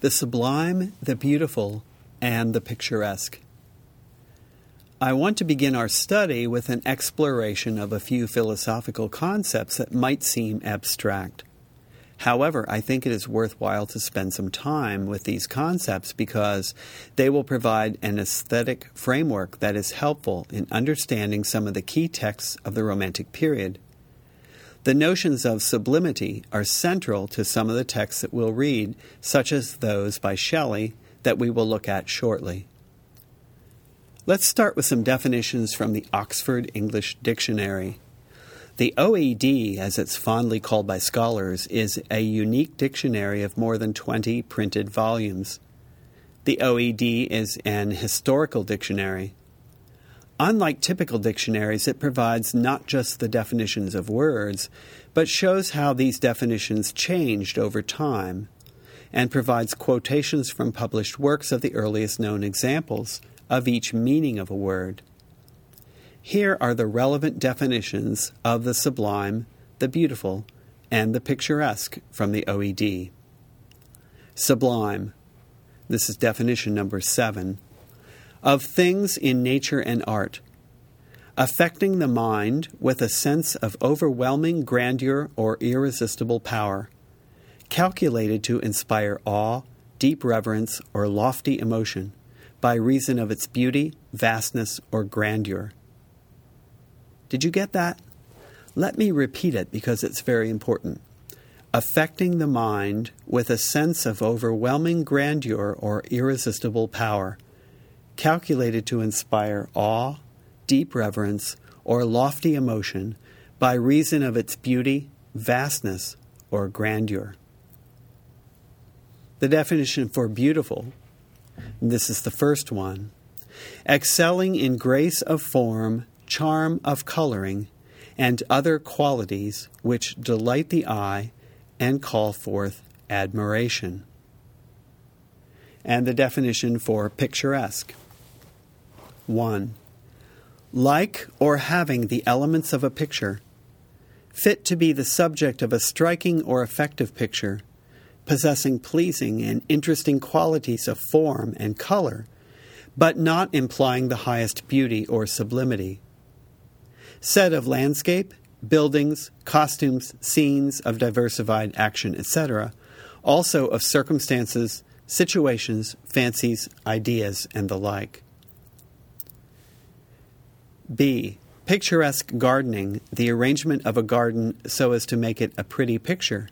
the sublime, the beautiful, and the picturesque. I want to begin our study with an exploration of a few philosophical concepts that might seem abstract. However, I think it is worthwhile to spend some time with these concepts because they will provide an aesthetic framework that is helpful in understanding some of the key texts of the Romantic period. The notions of sublimity are central to some of the texts that we'll read, such as those by Shelley that we will look at shortly. Let's start with some definitions from the Oxford English Dictionary. The OED, as it's fondly called by scholars, is a unique dictionary of more than 20 printed volumes. The OED is an historical dictionary. Unlike typical dictionaries, it provides not just the definitions of words, but shows how these definitions changed over time, and provides quotations from published works of the earliest known examples of each meaning of a word. Here are the relevant definitions of the sublime, the beautiful, and the picturesque from the OED. Sublime. This is definition number seven. Of things in nature and art, affecting the mind with a sense of overwhelming grandeur or irresistible power, calculated to inspire awe, deep reverence, or lofty emotion by reason of its beauty, vastness, or grandeur did you get that? Let me repeat it because it's very important. Affecting the mind with a sense of overwhelming grandeur or irresistible power, calculated to inspire awe, deep reverence, or lofty emotion by reason of its beauty, vastness, or grandeur. The definition for beautiful, this is the first one, excelling in grace of form charm of coloring, and other qualities which delight the eye and call forth admiration. And the definition for picturesque 1. Like or having the elements of a picture, fit to be the subject of a striking or effective picture, possessing pleasing and interesting qualities of form and color, but not implying the highest beauty or sublimity said of landscape, buildings, costumes, scenes of diversified action, etc., also of circumstances, situations, fancies, ideas, and the like. B. Picturesque gardening, the arrangement of a garden so as to make it a pretty picture.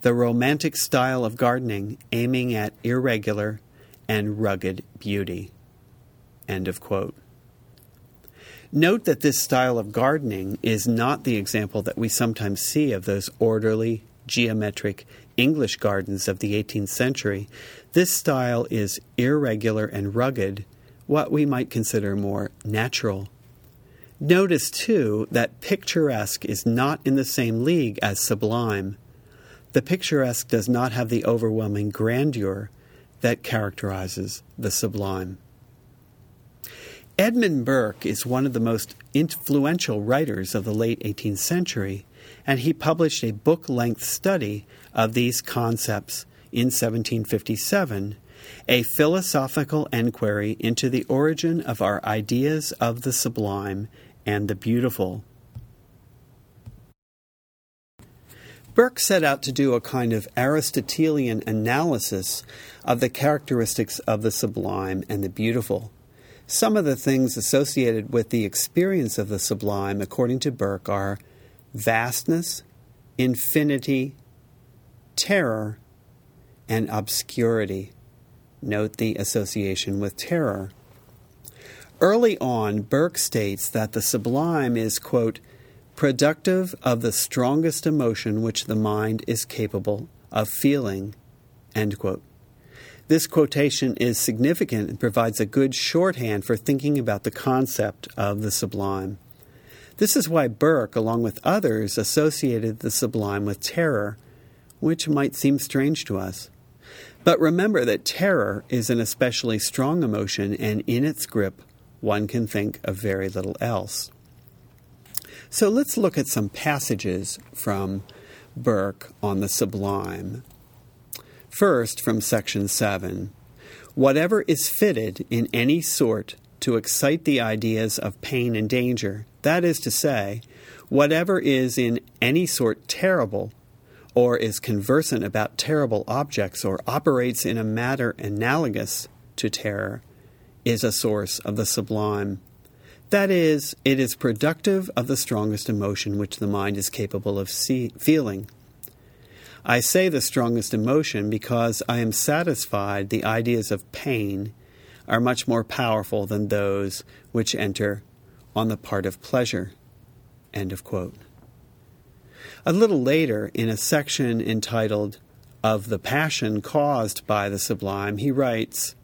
The romantic style of gardening aiming at irregular and rugged beauty. End of quote. Note that this style of gardening is not the example that we sometimes see of those orderly, geometric English gardens of the 18th century. This style is irregular and rugged, what we might consider more natural. Notice, too, that picturesque is not in the same league as sublime. The picturesque does not have the overwhelming grandeur that characterizes the sublime. Edmund Burke is one of the most influential writers of the late 18th century, and he published a book length study of these concepts in 1757, a philosophical enquiry into the origin of our ideas of the sublime and the beautiful. Burke set out to do a kind of Aristotelian analysis of the characteristics of the sublime and the beautiful. Some of the things associated with the experience of the sublime, according to Burke, are vastness, infinity, terror, and obscurity. Note the association with terror. Early on, Burke states that the sublime is, quote, productive of the strongest emotion which the mind is capable of feeling, end quote. This quotation is significant and provides a good shorthand for thinking about the concept of the sublime. This is why Burke, along with others, associated the sublime with terror, which might seem strange to us. But remember that terror is an especially strong emotion, and in its grip, one can think of very little else. So let's look at some passages from Burke on the sublime. First, from section 7 Whatever is fitted in any sort to excite the ideas of pain and danger, that is to say, whatever is in any sort terrible, or is conversant about terrible objects, or operates in a matter analogous to terror, is a source of the sublime. That is, it is productive of the strongest emotion which the mind is capable of see- feeling. I say the strongest emotion because I am satisfied the ideas of pain are much more powerful than those which enter on the part of pleasure. End of quote. A little later, in a section entitled Of the Passion Caused by the Sublime, he writes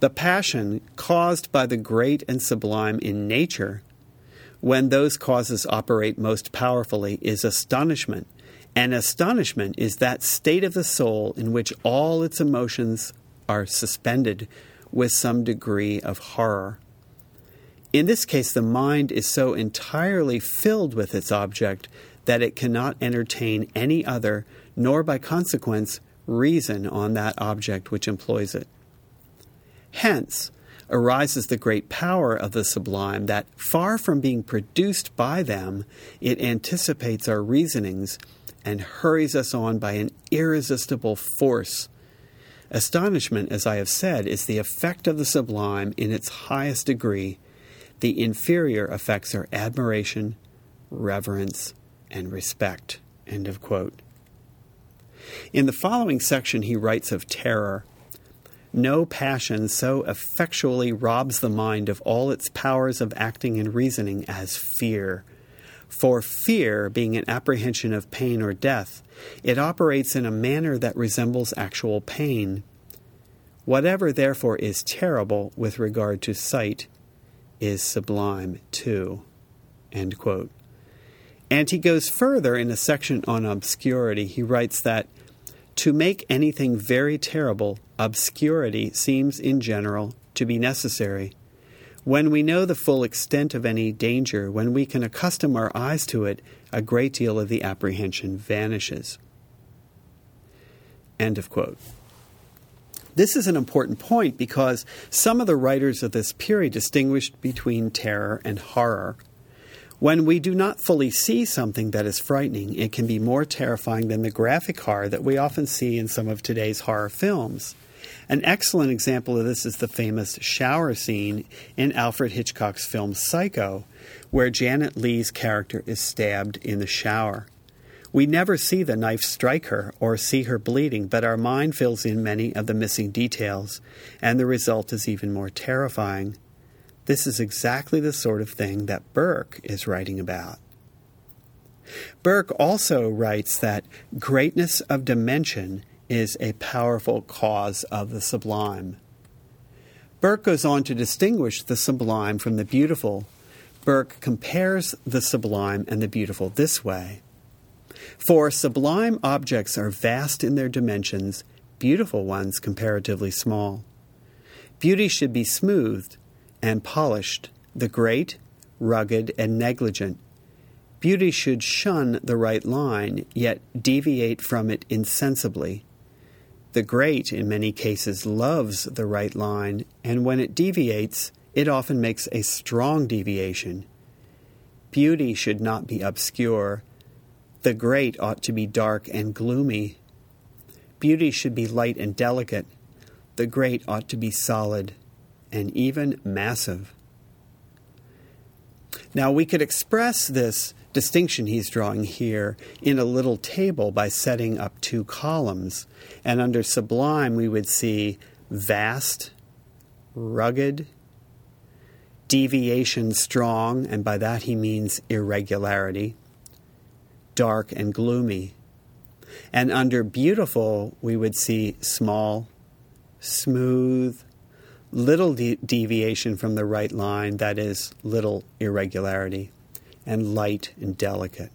The passion caused by the great and sublime in nature, when those causes operate most powerfully, is astonishment and astonishment is that state of the soul in which all its emotions are suspended with some degree of horror. In this case, the mind is so entirely filled with its object that it cannot entertain any other, nor by consequence reason on that object which employs it. Hence arises the great power of the sublime that, far from being produced by them, it anticipates our reasonings and hurries us on by an irresistible force. Astonishment, as I have said, is the effect of the sublime in its highest degree. The inferior effects are admiration, reverence, and respect. End of quote. In the following section, he writes of terror. No passion so effectually robs the mind of all its powers of acting and reasoning as fear. For fear, being an apprehension of pain or death, it operates in a manner that resembles actual pain. Whatever, therefore, is terrible with regard to sight is sublime too. And he goes further in a section on obscurity. He writes that to make anything very terrible, obscurity seems in general to be necessary. When we know the full extent of any danger, when we can accustom our eyes to it, a great deal of the apprehension vanishes. End of quote. This is an important point because some of the writers of this period distinguished between terror and horror. When we do not fully see something that is frightening, it can be more terrifying than the graphic horror that we often see in some of today's horror films. An excellent example of this is the famous shower scene in Alfred Hitchcock's film Psycho, where Janet Leigh's character is stabbed in the shower. We never see the knife strike her or see her bleeding, but our mind fills in many of the missing details, and the result is even more terrifying. This is exactly the sort of thing that Burke is writing about. Burke also writes that greatness of dimension is a powerful cause of the sublime. Burke goes on to distinguish the sublime from the beautiful. Burke compares the sublime and the beautiful this way For sublime objects are vast in their dimensions, beautiful ones comparatively small. Beauty should be smoothed and polished, the great, rugged, and negligent. Beauty should shun the right line, yet deviate from it insensibly. The great, in many cases, loves the right line, and when it deviates, it often makes a strong deviation. Beauty should not be obscure. The great ought to be dark and gloomy. Beauty should be light and delicate. The great ought to be solid and even massive. Now, we could express this distinction he's drawing here in a little table by setting up two columns. And under sublime, we would see vast, rugged, deviation strong, and by that he means irregularity, dark and gloomy. And under beautiful, we would see small, smooth, little de- deviation from the right line, that is, little irregularity and light and delicate.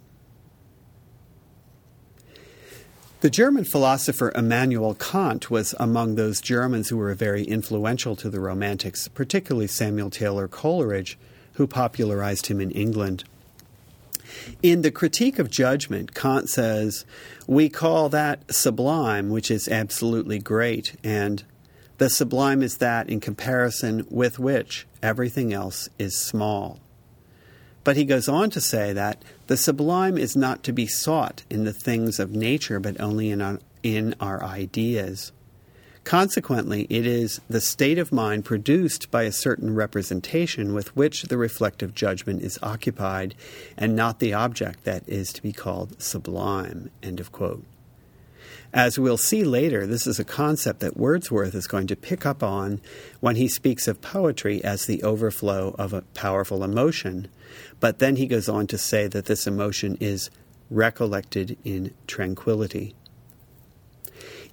The German philosopher Immanuel Kant was among those Germans who were very influential to the Romantics, particularly Samuel Taylor Coleridge, who popularized him in England. In the Critique of Judgment, Kant says, We call that sublime, which is absolutely great, and the sublime is that in comparison with which everything else is small. But he goes on to say that the sublime is not to be sought in the things of nature, but only in our, in our ideas. Consequently, it is the state of mind produced by a certain representation with which the reflective judgment is occupied, and not the object that is to be called sublime. End of quote. As we'll see later, this is a concept that Wordsworth is going to pick up on when he speaks of poetry as the overflow of a powerful emotion. But then he goes on to say that this emotion is recollected in tranquility.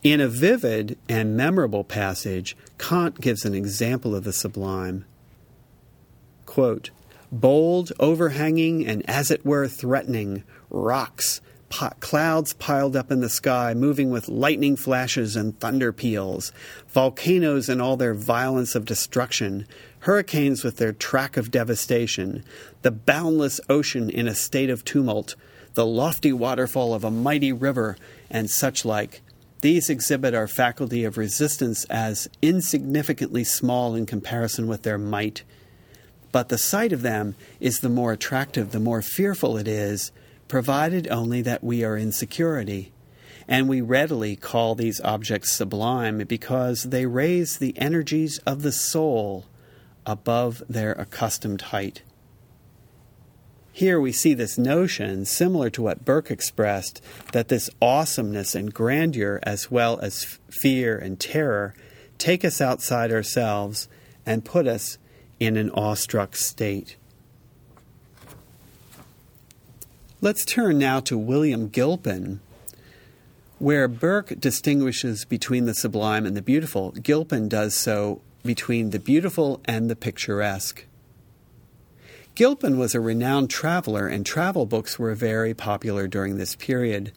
In a vivid and memorable passage, Kant gives an example of the sublime. Quote, Bold, overhanging, and as it were threatening, rocks, clouds piled up in the sky, moving with lightning flashes and thunder peals, volcanoes in all their violence of destruction, hurricanes with their track of devastation, the boundless ocean in a state of tumult, the lofty waterfall of a mighty river, and such like. These exhibit our faculty of resistance as insignificantly small in comparison with their might. But the sight of them is the more attractive, the more fearful it is, provided only that we are in security. And we readily call these objects sublime because they raise the energies of the soul above their accustomed height. Here we see this notion, similar to what Burke expressed, that this awesomeness and grandeur, as well as fear and terror, take us outside ourselves and put us in an awestruck state. Let's turn now to William Gilpin. Where Burke distinguishes between the sublime and the beautiful, Gilpin does so between the beautiful and the picturesque. Gilpin was a renowned traveler, and travel books were very popular during this period.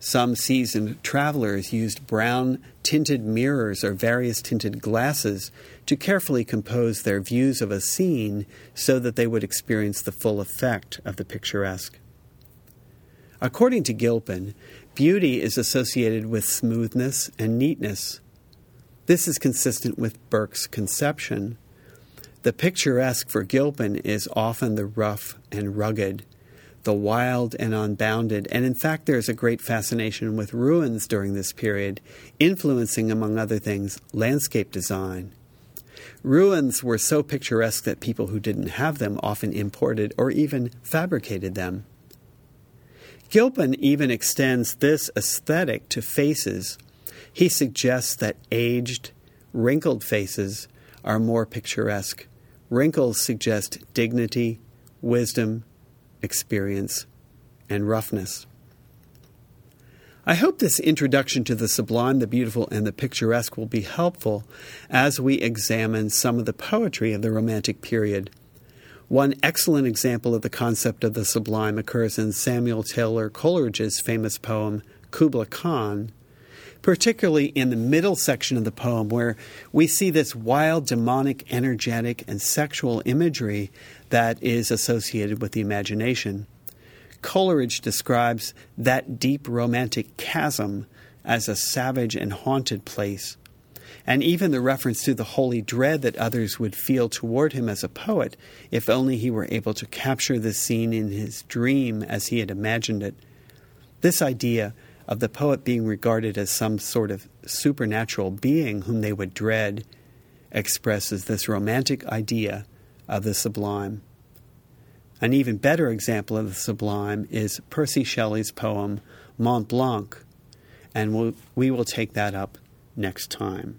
Some seasoned travelers used brown tinted mirrors or various tinted glasses to carefully compose their views of a scene so that they would experience the full effect of the picturesque. According to Gilpin, beauty is associated with smoothness and neatness. This is consistent with Burke's conception. The picturesque for Gilpin is often the rough and rugged, the wild and unbounded, and in fact, there is a great fascination with ruins during this period, influencing, among other things, landscape design. Ruins were so picturesque that people who didn't have them often imported or even fabricated them. Gilpin even extends this aesthetic to faces. He suggests that aged, wrinkled faces are more picturesque. Wrinkles suggest dignity, wisdom, experience, and roughness. I hope this introduction to the sublime, the beautiful, and the picturesque will be helpful as we examine some of the poetry of the Romantic period. One excellent example of the concept of the sublime occurs in Samuel Taylor Coleridge's famous poem, Kubla Khan, particularly in the middle section of the poem, where we see this wild, demonic, energetic, and sexual imagery that is associated with the imagination. Coleridge describes that deep romantic chasm as a savage and haunted place. And even the reference to the holy dread that others would feel toward him as a poet, if only he were able to capture the scene in his dream as he had imagined it. This idea of the poet being regarded as some sort of supernatural being whom they would dread expresses this romantic idea of the sublime. An even better example of the sublime is Percy Shelley's poem Mont Blanc, and we'll, we will take that up next time.